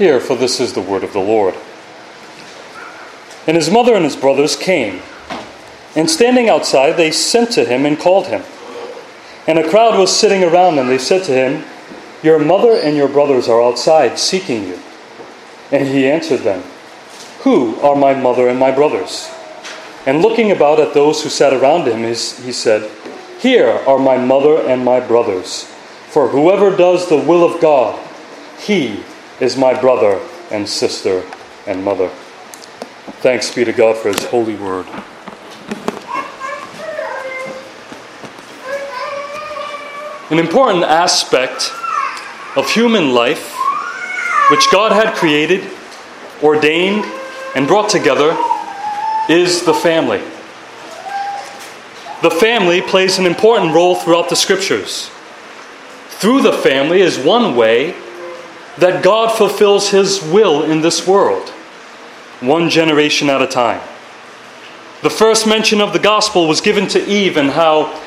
Hear, for this is the word of the Lord. And his mother and his brothers came, and standing outside, they sent to him and called him. And a crowd was sitting around, and they said to him, Your mother and your brothers are outside seeking you. And he answered them, Who are my mother and my brothers? And looking about at those who sat around him, he said, Here are my mother and my brothers. For whoever does the will of God, he is my brother and sister and mother. Thanks be to God for his holy word. An important aspect of human life, which God had created, ordained, and brought together, is the family. The family plays an important role throughout the scriptures. Through the family is one way that God fulfills His will in this world, one generation at a time. The first mention of the gospel was given to Eve and how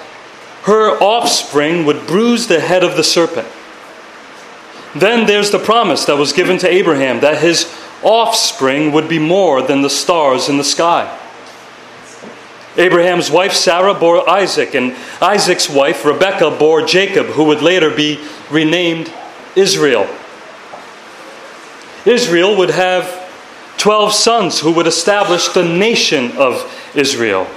her offspring would bruise the head of the serpent. Then there's the promise that was given to Abraham that his offspring would be more than the stars in the sky. Abraham's wife Sarah bore Isaac, and Isaac's wife Rebekah bore Jacob, who would later be renamed Israel. Israel would have 12 sons who would establish the nation of Israel.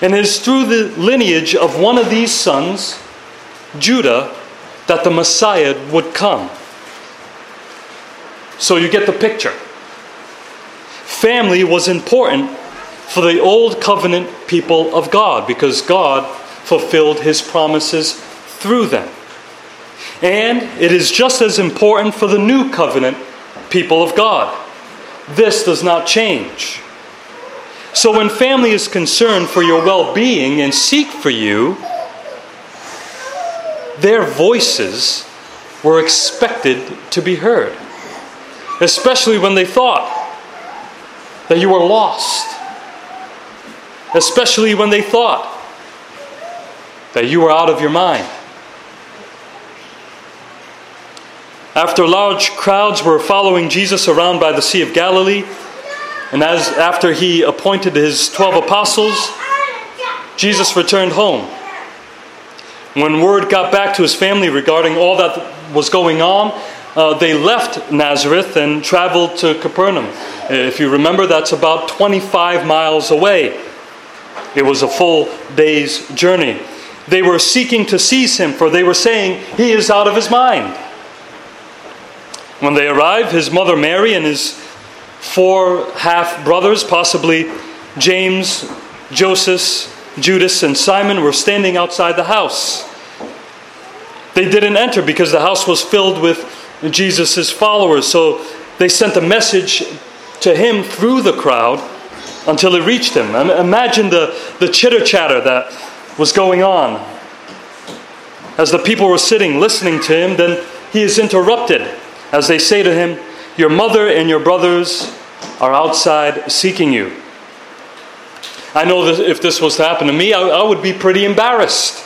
And it is through the lineage of one of these sons, Judah, that the Messiah would come. So you get the picture. Family was important for the old covenant people of God because God fulfilled his promises through them. And it is just as important for the new covenant people of God. This does not change. So when family is concerned for your well being and seek for you, their voices were expected to be heard, especially when they thought that you were lost, especially when they thought that you were out of your mind. After large crowds were following Jesus around by the Sea of Galilee, and as after he appointed his 12 apostles, Jesus returned home. When word got back to his family regarding all that was going on, uh, they left Nazareth and traveled to Capernaum. If you remember, that's about 25 miles away. It was a full day's journey. They were seeking to seize him, for they were saying, He is out of his mind. When they arrived, his mother Mary and his four half brothers, possibly James, Joseph, Judas, and Simon, were standing outside the house. They didn't enter because the house was filled with Jesus' followers, so they sent a message to him through the crowd until it reached him. Imagine the, the chitter chatter that was going on. As the people were sitting listening to him, then he is interrupted as they say to him, Your mother and your brothers are outside seeking you. I know that if this was to happen to me, I, I would be pretty embarrassed.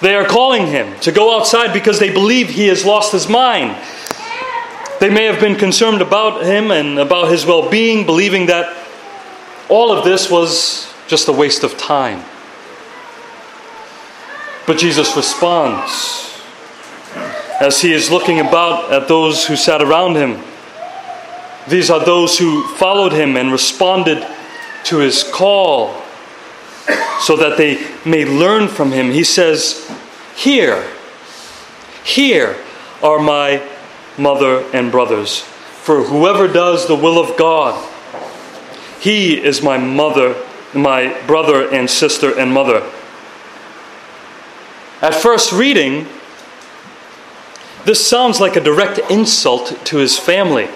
They are calling him to go outside because they believe he has lost his mind. They may have been concerned about him and about his well being, believing that all of this was just a waste of time. But Jesus responds as he is looking about at those who sat around him. These are those who followed him and responded to his call so that they may learn from him. He says, Here, here are my mother and brothers. For whoever does the will of God, he is my mother, my brother and sister and mother. At first reading, this sounds like a direct insult to his family,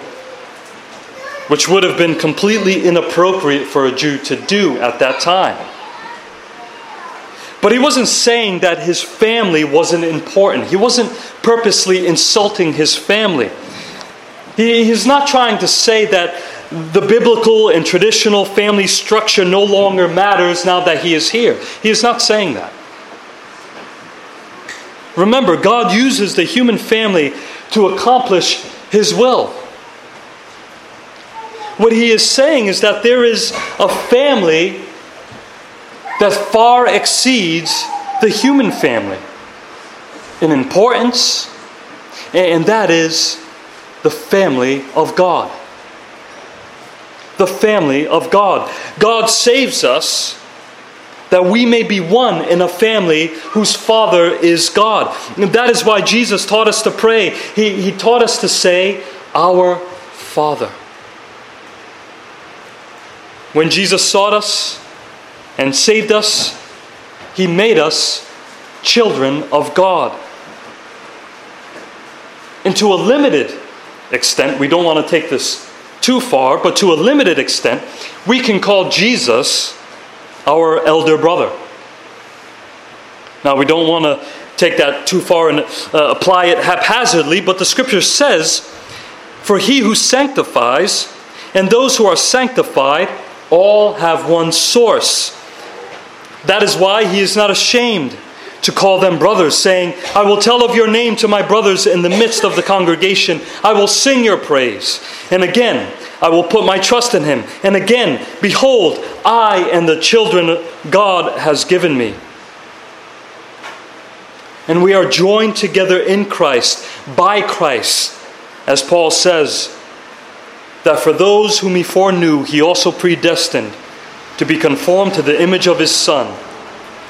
which would have been completely inappropriate for a Jew to do at that time. But he wasn't saying that his family wasn't important. He wasn't purposely insulting his family. He, he's not trying to say that the biblical and traditional family structure no longer matters now that he is here. He is not saying that. Remember, God uses the human family to accomplish His will. What He is saying is that there is a family that far exceeds the human family in importance, and that is the family of God. The family of God. God saves us that we may be one in a family whose father is God. And that is why Jesus taught us to pray. He, he taught us to say, Our Father. When Jesus sought us and saved us, he made us children of God. And to a limited extent, we don't want to take this too far, but to a limited extent, we can call Jesus our elder brother. Now, we don't want to take that too far and uh, apply it haphazardly, but the scripture says, For he who sanctifies and those who are sanctified all have one source. That is why he is not ashamed to call them brothers, saying, I will tell of your name to my brothers in the midst of the congregation. I will sing your praise. And again, I will put my trust in him. And again, behold, I and the children God has given me. And we are joined together in Christ, by Christ, as Paul says, that for those whom he foreknew, he also predestined to be conformed to the image of his Son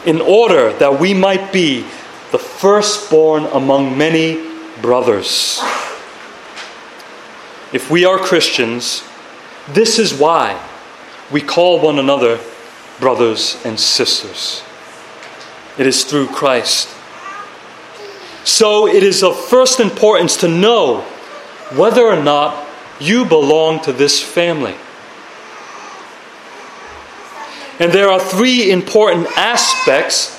in order that we might be the firstborn among many brothers. If we are Christians, this is why we call one another brothers and sisters. It is through Christ. So it is of first importance to know whether or not you belong to this family. And there are three important aspects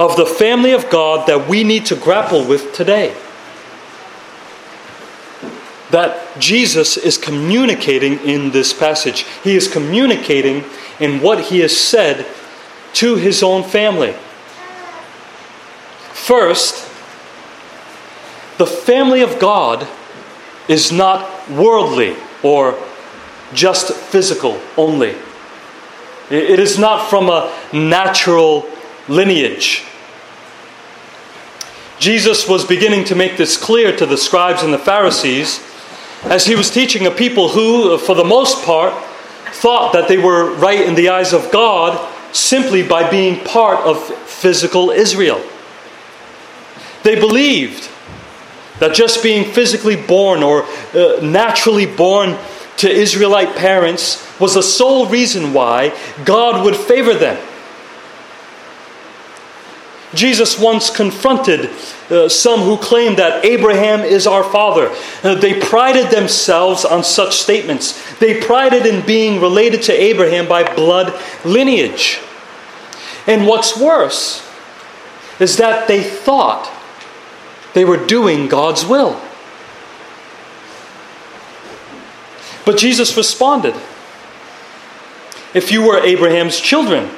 of the family of God that we need to grapple with today. That Jesus is communicating in this passage. He is communicating in what he has said to his own family. First, the family of God is not worldly or just physical only. It is not from a natural lineage. Jesus was beginning to make this clear to the scribes and the Pharisees as he was teaching a people who, for the most part, thought that they were right in the eyes of God simply by being part of physical Israel. They believed that just being physically born or uh, naturally born to Israelite parents was the sole reason why God would favor them. Jesus once confronted uh, some who claimed that Abraham is our father. Uh, they prided themselves on such statements. They prided in being related to Abraham by blood lineage. And what's worse is that they thought they were doing God's will. But Jesus responded If you were Abraham's children,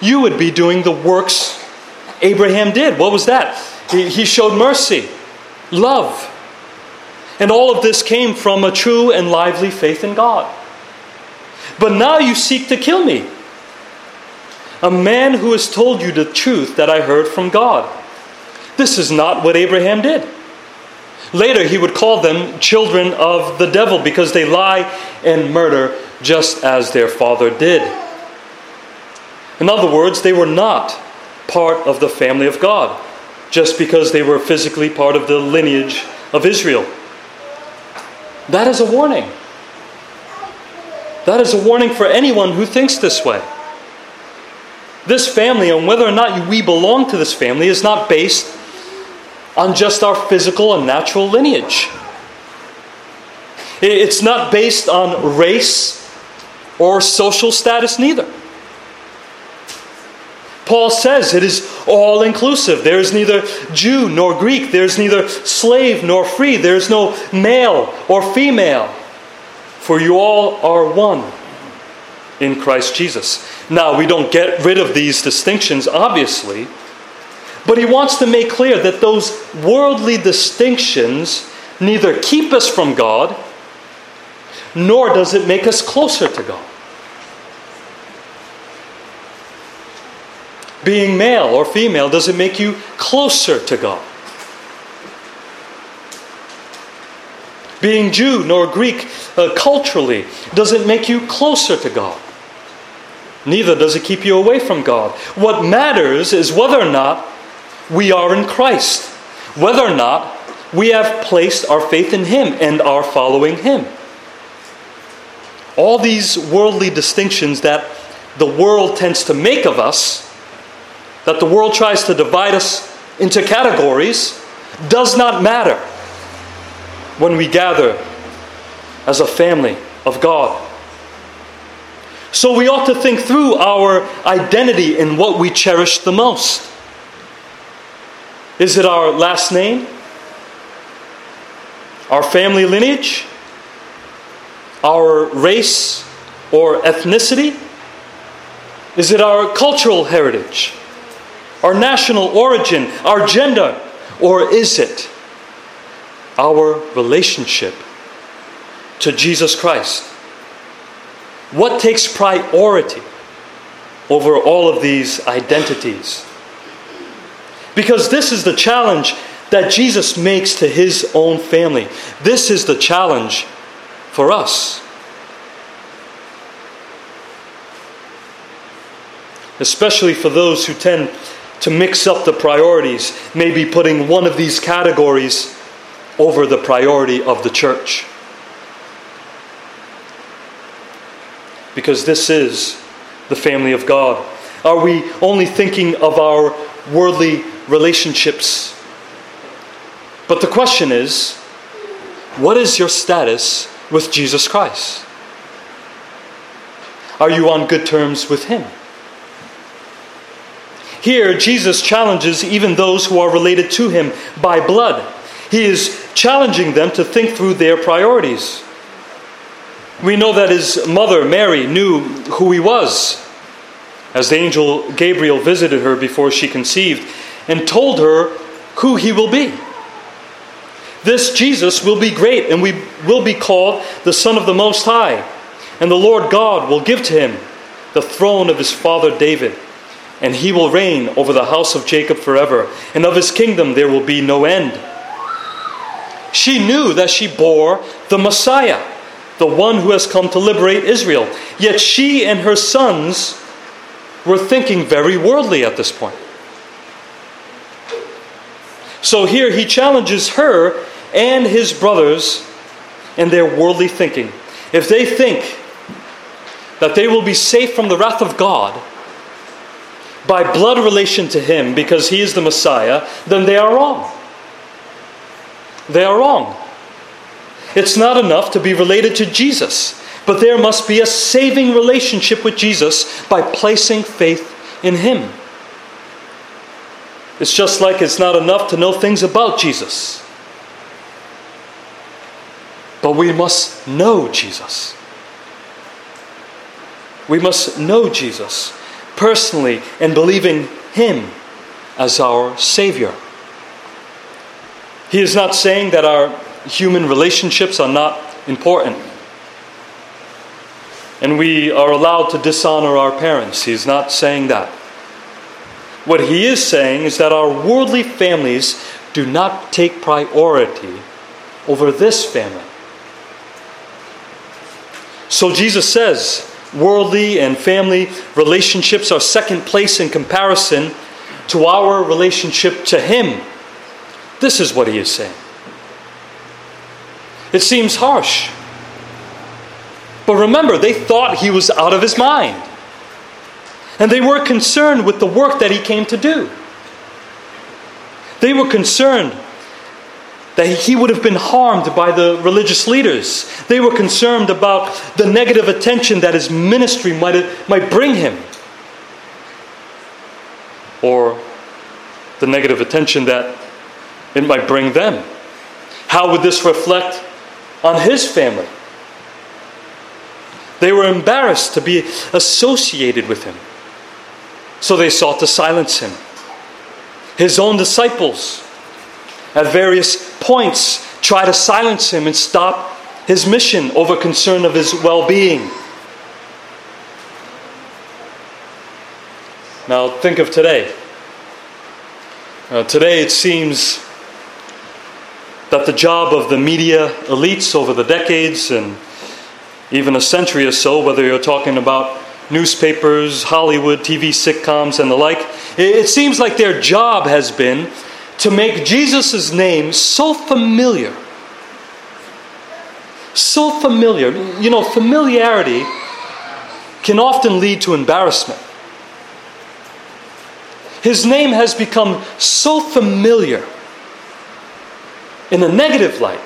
you would be doing the works Abraham did. What was that? He, showed mercy, love. And all of this came from a true and lively faith in God. But now you seek to kill me. A man who has told you the truth that I heard from God. This is not what Abraham did. Later, he would call them children of the devil because they lie and murder just as their father did. In other words, they were not part of the family of God just because they were physically part of the lineage of Israel. That is a warning. That is a warning for anyone who thinks this way. This family, and whether or not we belong to this family, is not based on just our physical and natural lineage. It's not based on race or social status, neither. Paul says it is all inclusive. There is neither Jew nor Greek. There is neither slave nor free. There is no male or female. For you all are one in Christ Jesus. Now, we don't get rid of these distinctions, obviously. But he wants to make clear that those worldly distinctions neither keep us from God, nor does it make us closer to God. Being male or female doesn't make you closer to God. Being Jew nor Greek uh, culturally doesn't make you closer to God. Neither does it keep you away from God. What matters is whether or not we are in Christ, whether or not we have placed our faith in Him and are following Him. All these worldly distinctions that the world tends to make of us, that the world tries to divide us into categories, does not matter when we gather as a family of God. So we ought to think through our identity and what we cherish the most. Is it our last name? Our family lineage? Our race or ethnicity? Is it our cultural heritage? Our national origin? Our gender? Or is it our relationship to Jesus Christ? What takes priority over all of these identities? Because this is the challenge that Jesus makes to his own family. This is the challenge for us. Especially for those who tend to mix up the priorities, maybe putting one of these categories over the priority of the church. Because this is the family of God. Are we only thinking of our worldly relationships? But the question is what is your status with Jesus Christ? Are you on good terms with Him? Here, Jesus challenges even those who are related to Him by blood. He is challenging them to think through their priorities. We know that his mother, Mary, knew who he was as the angel Gabriel visited her before she conceived and told her who he will be. This Jesus will be great and we will be called the Son of the Most High. And the Lord God will give to him the throne of his father David. And he will reign over the house of Jacob forever. And of his kingdom there will be no end. She knew that she bore the Messiah, the one who has come to liberate Israel. Yet she and her sons were thinking very worldly at this point. So here he challenges her and his brothers in their worldly thinking. If they think that they will be safe from the wrath of God by blood relation to him because he is the Messiah, then they are wrong. They are wrong. It's not enough to be related to Jesus, but there must be a saving relationship with Jesus by placing faith in him. It's just like it's not enough to know things about Jesus. But we must know Jesus. We must know Jesus personally and believing Him as our Savior. He is not saying that our human relationships are not important. And we are allowed to dishonor our parents. He's not saying that. What he is saying is that our worldly families do not take priority over this family. So Jesus says worldly and family relationships are second place in comparison to our relationship to Him. This is what He is saying. It seems harsh. But remember, they thought He was out of His mind. And they were concerned with the work that He came to do. They were concerned that he would have been harmed by the religious leaders. They were concerned about the negative attention that his ministry might, might bring him, or the negative attention that it might bring them. How would this reflect on his family? They were embarrassed to be associated with him, so they sought to silence him. His own disciples, at various points, try to silence him and stop his mission over concern of his well being. Now, think of today. Uh, today, it seems that the job of the media elites over the decades and even a century or so, whether you're talking about newspapers, Hollywood, TV sitcoms, and the like, it seems like their job has been to make Jesus' name so familiar. So familiar. You know, familiarity can often lead to embarrassment. His name has become so familiar in a negative light,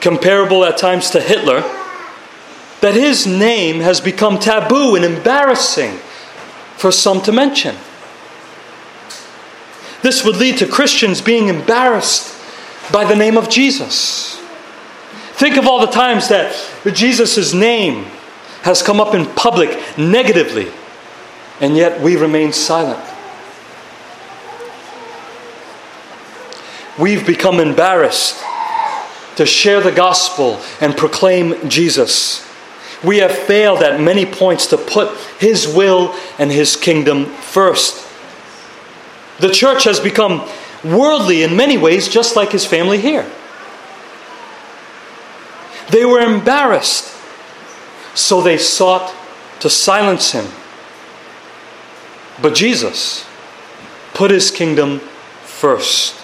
comparable at times to Hitler, that his name has become taboo and embarrassing for some to mention. This would lead to Christians being embarrassed by the name of Jesus. Think of all the times that Jesus' name has come up in public negatively, and yet we remain silent. We've become embarrassed to share the gospel and proclaim Jesus. We have failed at many points to put His will and His kingdom first. The church has become worldly in many ways, just like His family here. They were embarrassed, so they sought to silence Him. But Jesus put His kingdom first.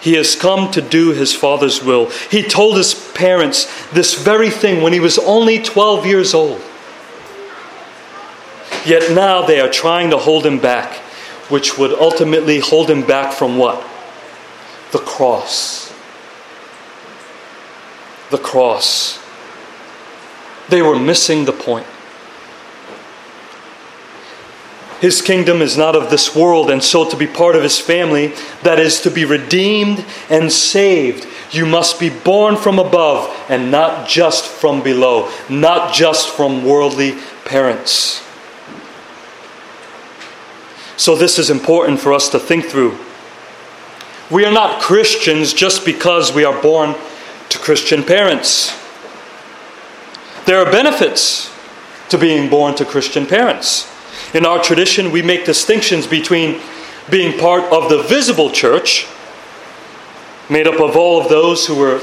He has come to do his Father's will. He told his parents this very thing when he was only 12 years old. Yet now they are trying to hold him back, which would ultimately hold him back from what? The cross. The cross. They were missing the point. His kingdom is not of this world, and so to be part of his family, that is, to be redeemed and saved, you must be born from above and not just from below, not just from worldly parents. So, this is important for us to think through. We are not Christians just because we are born to Christian parents. There are benefits to being born to Christian parents. In our tradition, we make distinctions between being part of the visible church, made up of all of those who were,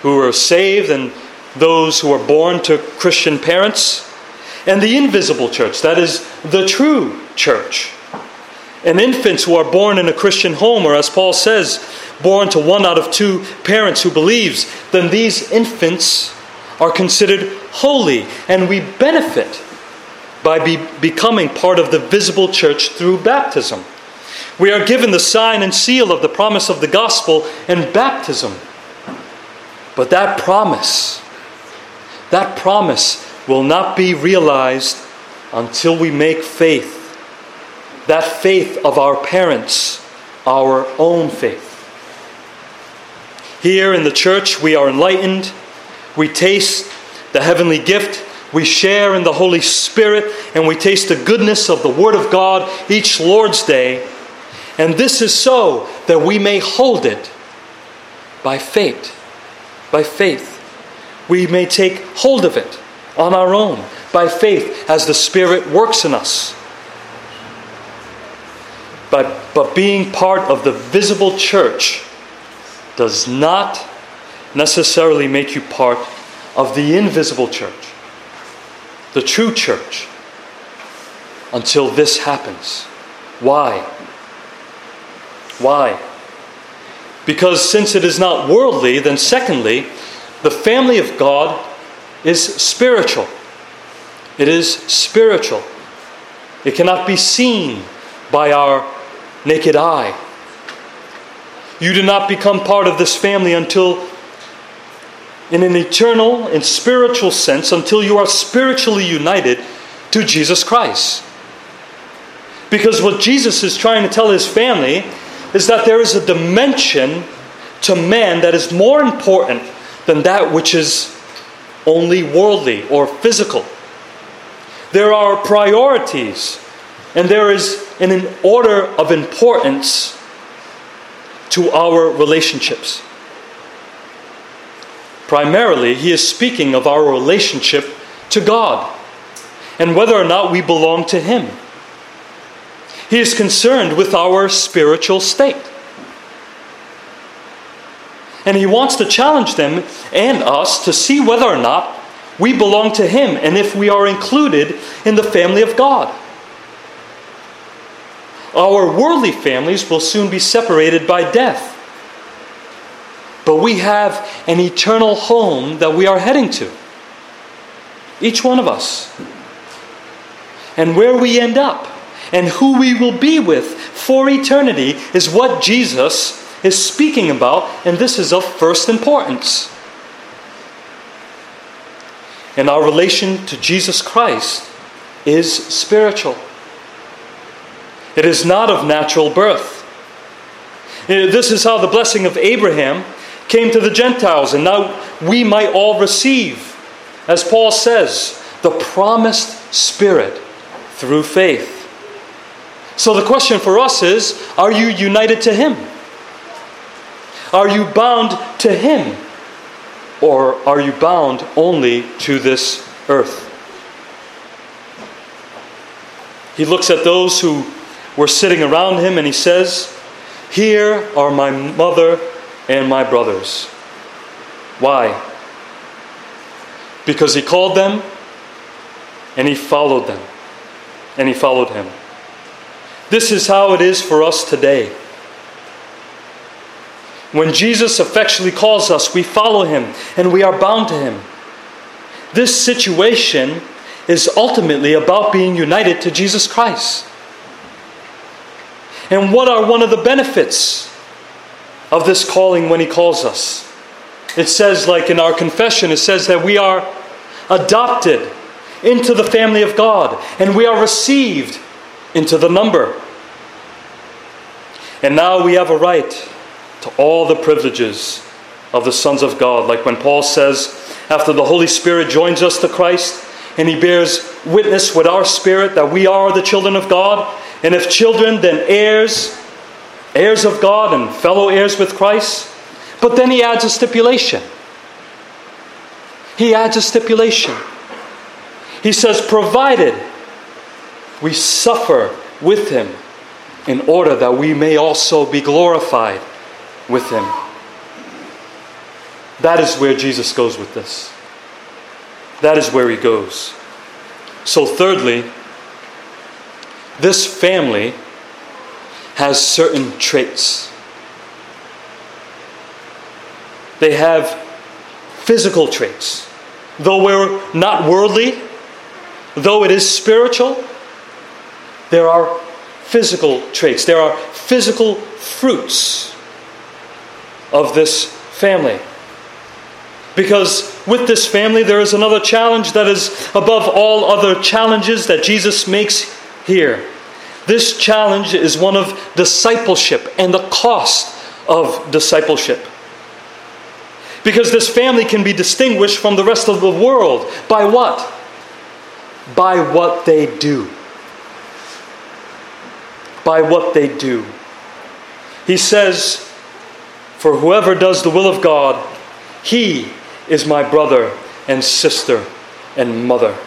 who were saved and those who were born to Christian parents, and the invisible church, that is, the true church. And infants who are born in a Christian home, or as Paul says, born to one out of two parents who believes, then these infants are considered holy, and we benefit by be, becoming part of the visible church through baptism. We are given the sign and seal of the promise of the gospel and baptism. But that promise, that promise will not be realized until we make faith, that faith of our parents, our own faith. Here in the church, we are enlightened, we taste the heavenly gift we share in the Holy Spirit and we taste the goodness of the Word of God each Lord's Day. And this is so that we may hold it by faith. By faith. We may take hold of it on our own by faith as the Spirit works in us. But, but being part of the visible church does not necessarily make you part of the invisible church the true church until this happens. Why? Why? Because since it is not worldly, then secondly, the family of God is spiritual. It is spiritual. It cannot be seen by our naked eye. You do not become part of this family until in an eternal and spiritual sense until you are spiritually united to Jesus Christ. Because what Jesus is trying to tell his family is that there is a dimension to man that is more important than that which is only worldly or physical. There are priorities And there is an order of importance to our relationships. Primarily, he is speaking of our relationship to God and whether or not we belong to Him. He is concerned with our spiritual state. And He wants to challenge them and us to see whether or not we belong to Him and if we are included in the family of God. Our worldly families will soon be separated by death. But we have an eternal home that we are heading to. Each one of us. And where we end up and who we will be with for eternity is what Jesus is speaking about, and this is of first importance. And our relation to Jesus Christ is spiritual. It is not of natural birth. Eh, this is how the blessing of Abraham came to the Gentiles, and now we might all receive, as Paul says, the promised Spirit through faith. So the question for us is are you united to Him? Are you bound to Him? Or are you bound only to this earth? He looks at those who were sitting around him and he says, Here are my mother and my brothers. Why? Because he called them and he followed them. And he followed him. This is how it is for us today. When Jesus effectually calls us, we follow him and we are bound to him. This situation is ultimately about being united to Jesus Christ. And what are one of the benefits of this calling when He calls us. It says, like in our confession, it says that we are adopted into the family of God and we are received into the number. And now we have a right to all the privileges of the sons of God. Like when Paul says, after the Holy Spirit joins us to Christ and he bears witness with our spirit that we are the children of God, and if children, then heirs heirs of God and fellow heirs with Christ. But then he adds a stipulation. He adds a stipulation. He says, provided we suffer with him in order that we may also be glorified with him. That is where Jesus goes with this. That is where he goes. So, thirdly, this family has certain traits. They have physical traits. Though we're not worldly, though it is spiritual, there are physical traits. There are physical fruits of this family. Because with this family, there is another challenge that is above all other challenges that Jesus makes here. This challenge is one of discipleship and the cost of discipleship. Because this family can be distinguished from the rest of the world by what? By what they do. By what they do. He says, For whoever does the will of God, he is my brother and sister and mother.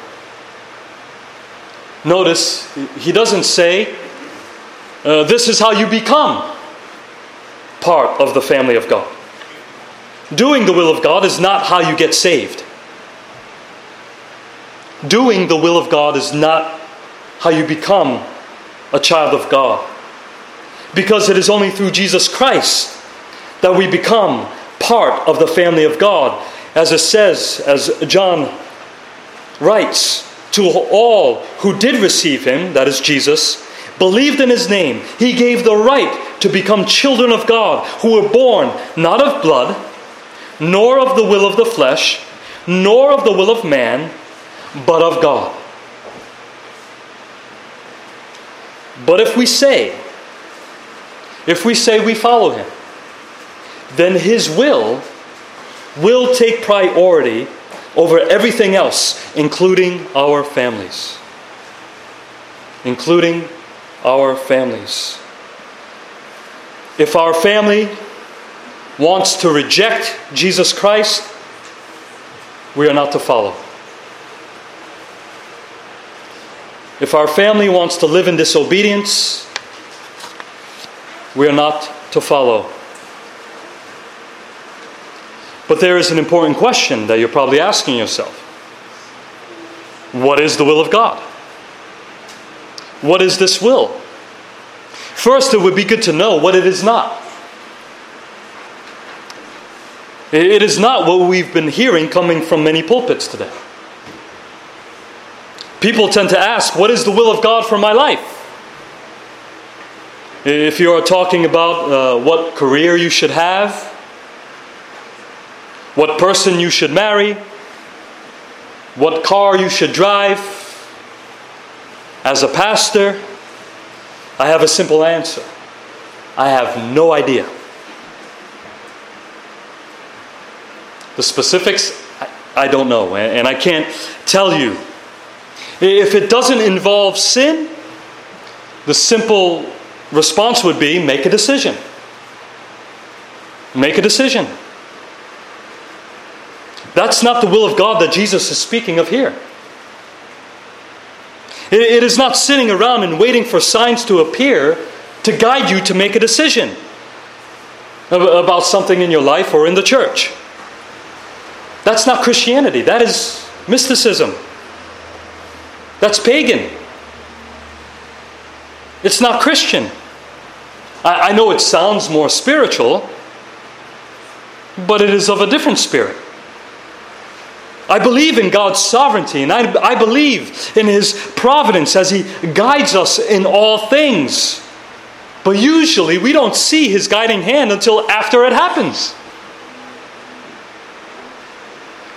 Notice, he doesn't say, uh, This is how you become part of the family of God. Doing the will of God is not how you get saved. Doing the will of God is not how you become a child of God. Because it is only through Jesus Christ that we become part of the family of God. As it says, as John writes, to all who did receive him, that is Jesus, believed in his name, he gave the right to become children of God, who were born not of blood, nor of the will of the flesh, nor of the will of man, but of God. But if we say, if we say we follow him, then his will will take priority over everything else, including our families, including our families. If our family wants to reject Jesus Christ, we are not to follow. If our family wants to live in disobedience, we are not to follow. But there is an important question that you're probably asking yourself What is the will of God? What is this will? First, it would be good to know what it is not. It is not what we've been hearing coming from many pulpits today. People tend to ask, What is the will of God for my life? If you are talking about uh, what career you should have, what person you should marry, what car you should drive, as a pastor, I have a simple answer I have no idea. The specifics, I don't know, and I can't tell you. If it doesn't involve sin, the simple response would be make a decision. Make a decision. That's not the will of God that Jesus is speaking of here. It is not sitting around and waiting for signs to appear to guide you to make a decision about something in your life or in the church. That's not Christianity. That is mysticism. That's pagan. It's not Christian. I, know it sounds more spiritual, but it is of a different spirit. I believe in God's sovereignty and I, I believe in His providence as He guides us in all things. But usually we don't see His guiding hand until after it happens.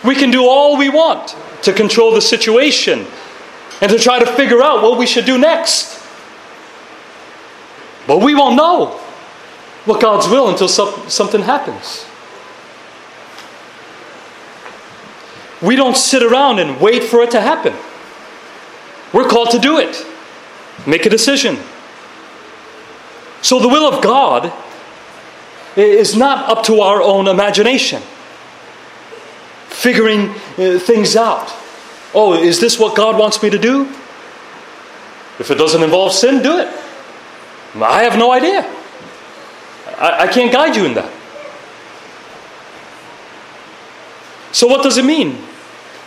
We can do all we want to control the situation and to try to figure out what we should do next. But we won't know what God's will until something happens. We don't sit around and wait for it to happen. We're called to do it, make a decision. So the will of God is not up to our own imagination, figuring uh, things out. Oh, is this what God wants me to do? If it doesn't involve sin, do it. I have no idea. I, I can't guide you in that. So, what does it mean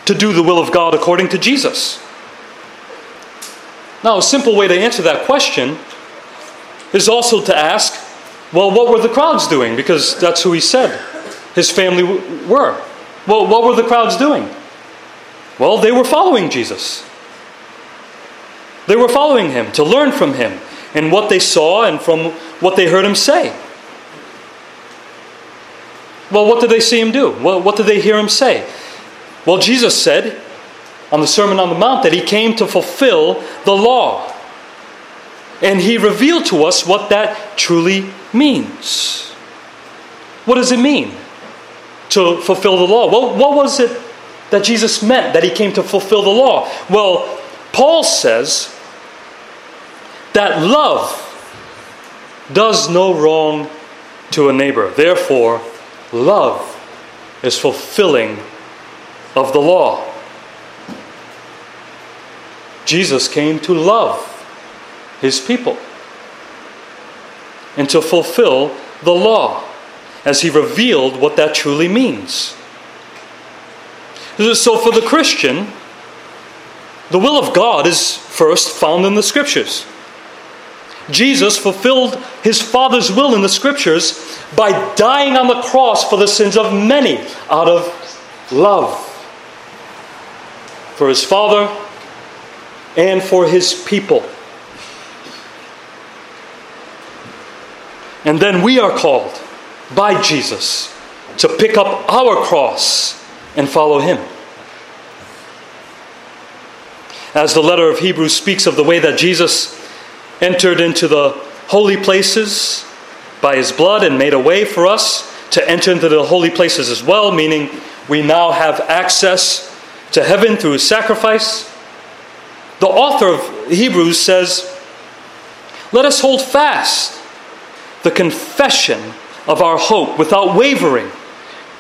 to do the will of God according to Jesus? Now, a simple way to answer that question is also to ask, well, what were the crowds doing? Because that's who he said his family were. Well, what were the crowds doing? Well, they were following Jesus. They were following him to learn from him and what they saw and from what they heard him say. Well, what did they see him do? Well, what did they hear him say? Well, Jesus said on the Sermon on the Mount that he came to fulfill the law. And he revealed to us what that truly means. What does it mean to fulfill the law? Well, what was it that Jesus meant that he came to fulfill the law? Well, Paul says that love does no wrong to a neighbor. Therefore, love is fulfilling of the law. Jesus came to love his people and to fulfill the law as he revealed what that truly means. So, for the Christian, the will of God is first found in the Scriptures. Jesus fulfilled his Father's will in the Scriptures by dying on the cross for the sins of many out of love for his Father and for his people. And then we are called by Jesus to pick up our cross and follow him. As the letter of Hebrews speaks of the way that Jesus entered into the holy places by his blood and made a way for us to enter into the holy places as well, meaning we now have access to heaven through his sacrifice. The author of Hebrews says Let us hold fast the confession of our hope without wavering,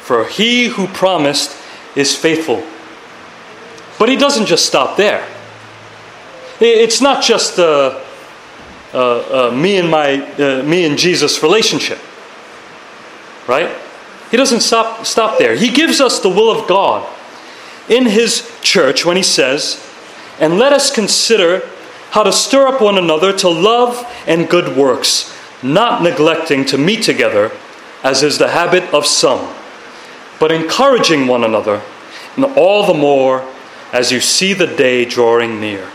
for he who promised is faithful. But he doesn't just stop there. It's not just a, a, a me and my uh, me and Jesus relationship, right? He doesn't stop stop there. He gives us the will of God in his church when he says, "And let us consider how to stir up one another to love and good works, not neglecting to meet together, as is the habit of some, but encouraging one another, and all the more as you see the day drawing near."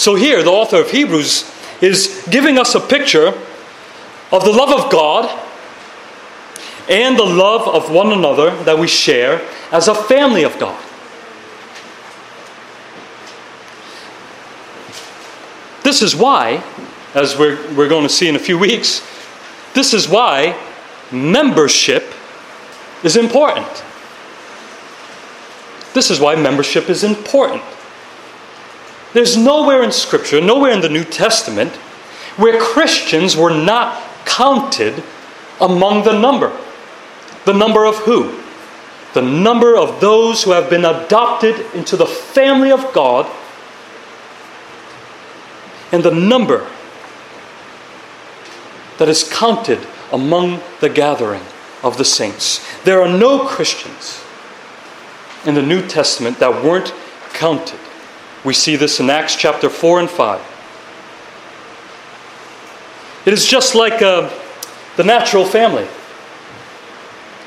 So here, the author of Hebrews is giving us a picture of the love of God and the love of one another that we share as a family of God. This is why, as we're, we're going to see in a few weeks, this is why membership is important. This is why membership is important. There's nowhere in Scripture, nowhere in the New Testament, where Christians were not counted among the number. The number of who? The number of those who have been adopted into the family of God, and the number that is counted among the gathering of the saints. There are no Christians in the New Testament that weren't counted. We see this in Acts chapter 4 and 5. It is just like uh, the natural family.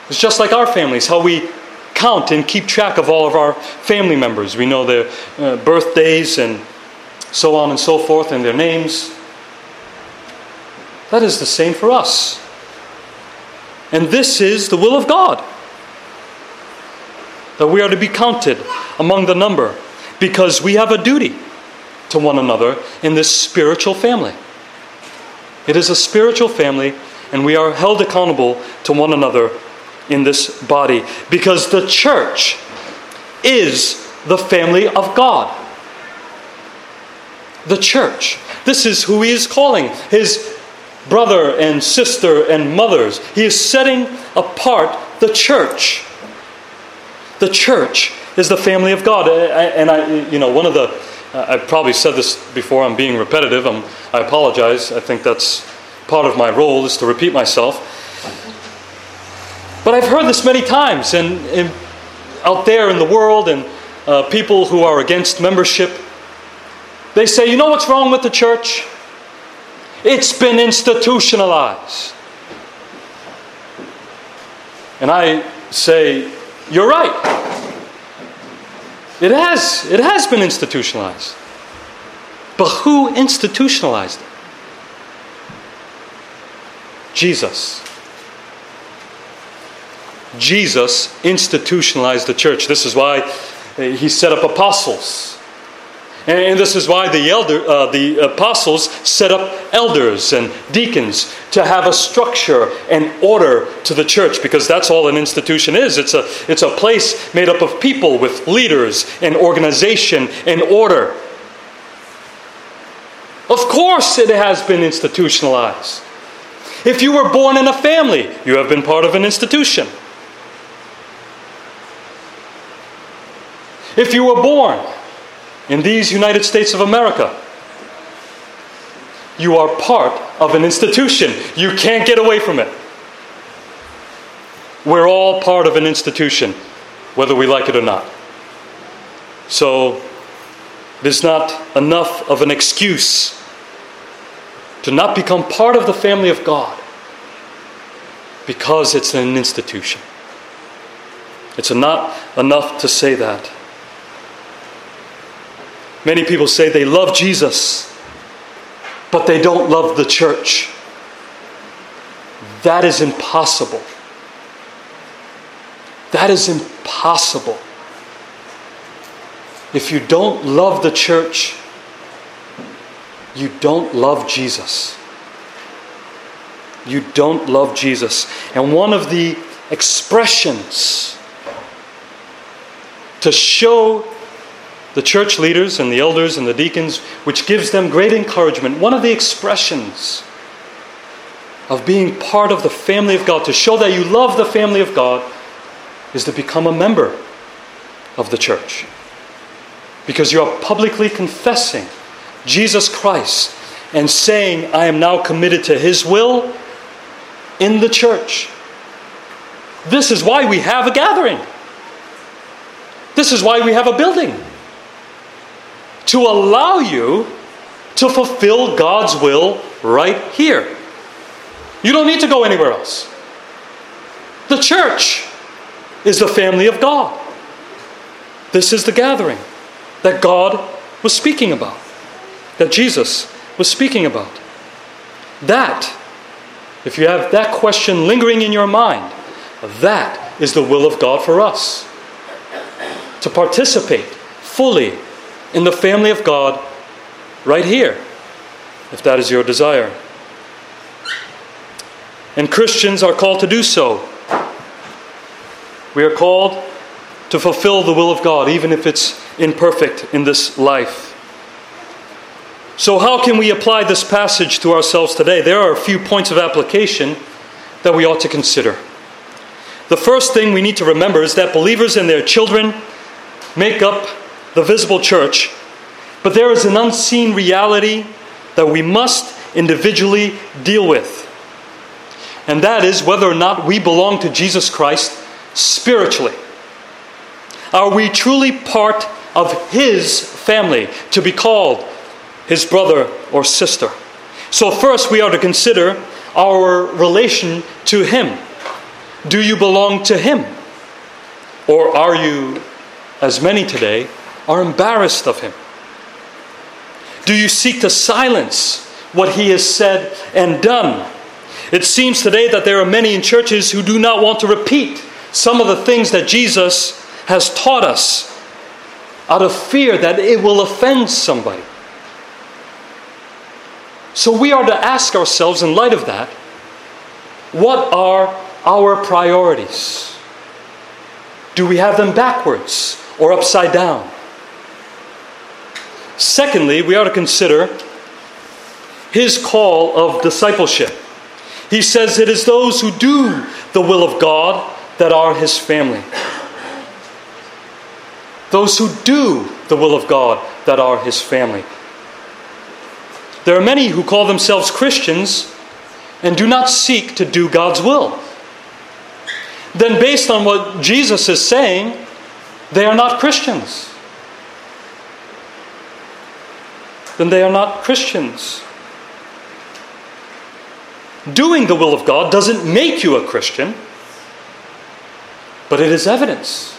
It's just like our families, how we count and keep track of all of our family members. We know their uh, birthdays and so on and so forth and their names. That is the same for us. And this is the will of God that we are to be counted among the number because we have a duty to one another in this spiritual family. It is a spiritual family, and we are held accountable to one another in this body because the church is the family of God. The church. This is who he is calling his brother and sister and mothers. He is setting apart the church. The church is the family of God. Eh, eh, and I, you know, one of the, uh, I've probably said this before, I'm being repetitive. I'm, I apologize. I think that's part of my role is to repeat myself. But I've heard this many times, and, and out there in the world, and uh, people who are against membership, they say, you know what's wrong with the church? It's been institutionalized. And I say, you're right. It has. It has been institutionalized. But who institutionalized it? Jesus. Jesus institutionalized the church. This is why eh, he set up apostles. And this is why the, elder, uh, the apostles set up elders and deacons to have a structure and order to the church, because that's all an institution is. It's a, it's a place made up of people with leaders and organization and order. Of course, it has been institutionalized. If you were born in a family, you have been part of an institution. If you were born in these United States of America, you are part of an institution. You can't get away from it. We're all part of an institution, whether we like it or not. So, is not enough of an excuse to not become part of the family of God because it's an institution. It's not enough to say that. Many people say they love Jesus, but they don't love the church. That is impossible. That is impossible. If you don't love the church, you don't love Jesus. You don't love Jesus. And one of the expressions to show the church leaders and the elders and the deacons, which gives them great encouragement. One of the expressions of being part of the family of God, to show that you love the family of God, is to become a member of the church. Because you are publicly confessing Jesus Christ and saying, I am now committed to His will in the church. This is why we have a gathering. This is why we have a building. To allow you to fulfill God's will right here. You don't need to go anywhere else. The church is the family of God. This is the gathering that God was speaking about, that Jesus was speaking about. That, if you have that question lingering in your mind, that is the will of God for us. To participate fully in the family of God right here, if that is your desire. And Christians are called to do so. We are called to fulfill the will of God, even if it's imperfect in this life. So, how can we apply this passage to ourselves today? There are a few points of application that we ought to consider. The first thing we need to remember is that believers and their children make up the visible church, but there is an unseen reality that we must individually deal with. And that is whether or not we belong to Jesus Christ spiritually. Are we truly part of His family to be called His brother or sister? So, first, we are to consider our relation to Him. Do you belong to Him? Or are you, as many today, are embarrassed of Him? Do you seek to silence what He has said and done? It seems today that there are many in churches who do not want to repeat some of the things that Jesus has taught us out of fear that it will offend somebody. So we are to ask ourselves, in light of that, what are our priorities? Do we have them backwards or upside down? Secondly, we are to consider his call of discipleship. He says it is those who do the will of God that are his family. Those who do the will of God that are his family. There are many who call themselves Christians and do not seek to do God's will. Then, based on what Jesus is saying, they are not Christians. Then they are not Christians. Doing the will of God doesn't make you a Christian, but it is evidence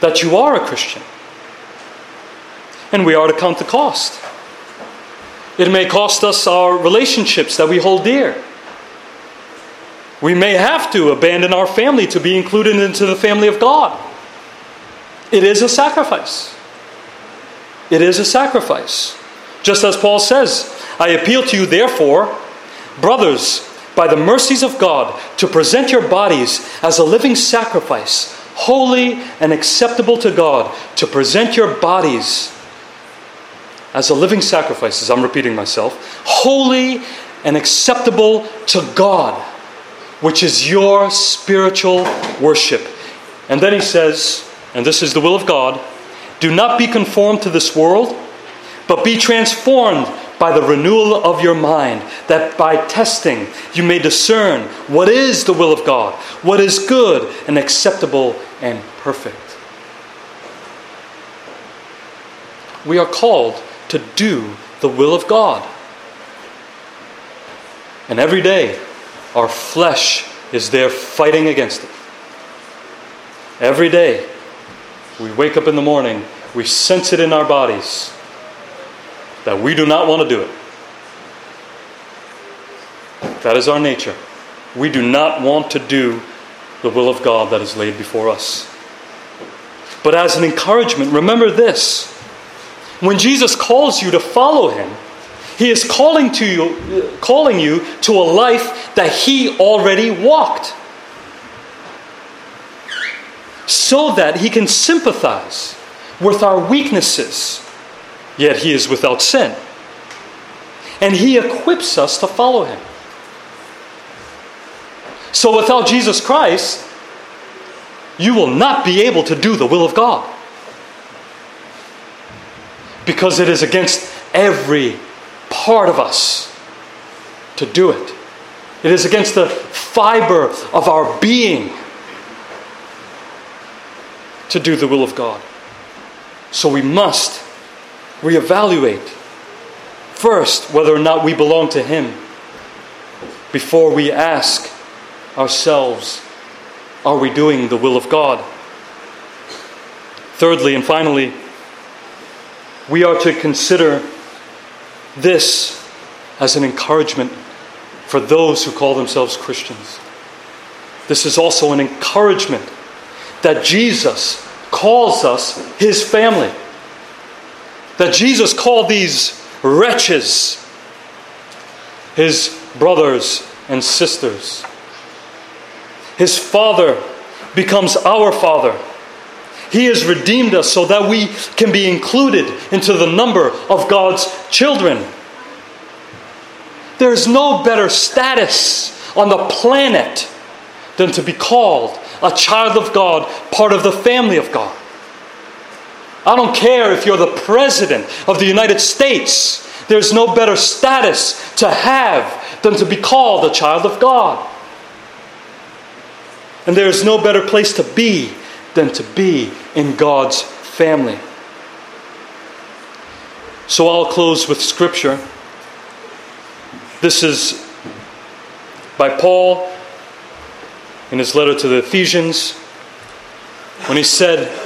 that you are a Christian. And we are to count the cost. It may cost us our relationships that we hold dear. We may have to abandon our family to be included into the family of God. It is a sacrifice. It is a sacrifice. Just as Paul says, I appeal to you, therefore, Brothers, by the mercies of God, to present your bodies as a living sacrifice, holy and acceptable to God, to present your bodies as a living sacrifice, as I'm repeating myself, holy and acceptable to God, which is your spiritual worship. And then he says, and this is the will of God do not be conformed to this world, but be transformed by the renewal of your mind, that by testing you may discern what is the will of God, what is good and acceptable and perfect. We are called to do the will of God. And every day, our flesh is there fighting against it. Every day, we wake up in the morning, we sense it in our bodies that we do not want to do it. That is our nature. We do not want to do the will of God that is laid before us. But as an encouragement, remember this. When Jesus calls you to follow him, he is calling to you calling you to a life that he already walked. So that he can sympathize with our weaknesses, yet he is without sin. And he equips us to follow him. So without Jesus Christ, you will not be able to do the will of God. Because it is against every part of us to do it. It is against the fiber of our being to do the will of God. So we must reevaluate first whether or not we belong to Him before we ask ourselves, are we doing the will of God? Thirdly and finally, we are to consider this as an encouragement for those who call themselves Christians. This is also an encouragement that Jesus calls us his family. That Jesus called these wretches his brothers and sisters. His Father becomes our Father. He has redeemed us so that we can be included into the number of God's children. There is no better status on the planet than to be called a child of God, part of the family of God. I don't care if you're the president of the United States, there's no better status to have than to be called a child of God. And there is no better place to be than to be in God's family. So I'll close with scripture. This is by Paul in his letter to the Ephesians when he said,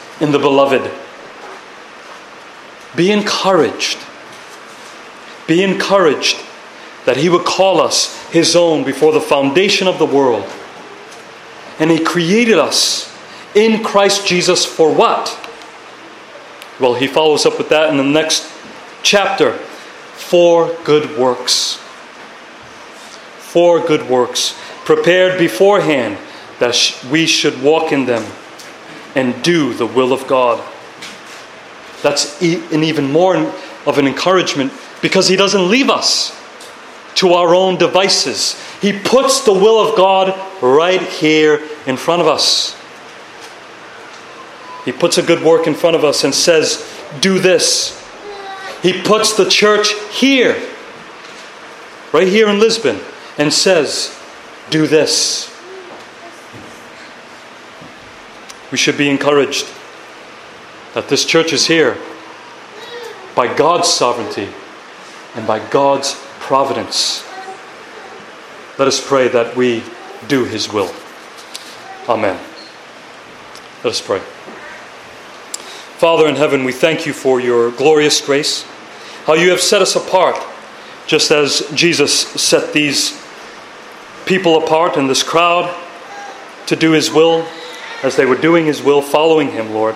in the beloved. Be encouraged. Be encouraged that he would call us his own before the foundation of the world. And he created us in Christ Jesus for what? Well, he follows up with that in the next chapter for good works. For good works, prepared beforehand that we should walk in them and do the will of God. That's an even more of an encouragement because He doesn't leave us to our own devices. He puts the will of God right here in front of us. He puts a good work in front of us and says, Do this. He puts the church here, right here in Lisbon, and says, Do this. We should be encouraged that this church is here by God's sovereignty and by God's providence. Let us pray that we do His will. Amen. Let us pray. Father in heaven, we thank you for your glorious grace, how you have set us apart, just as Jesus set these people apart in this crowd to do His will as they were doing His will, following Him, Lord.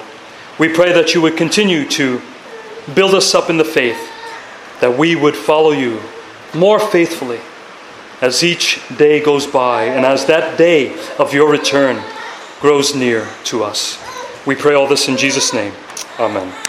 We pray that you would continue to build us up in the faith, that we would follow you more faithfully as each day goes by and as that day of your return grows near to us. We pray all this in Jesus' name. Amen.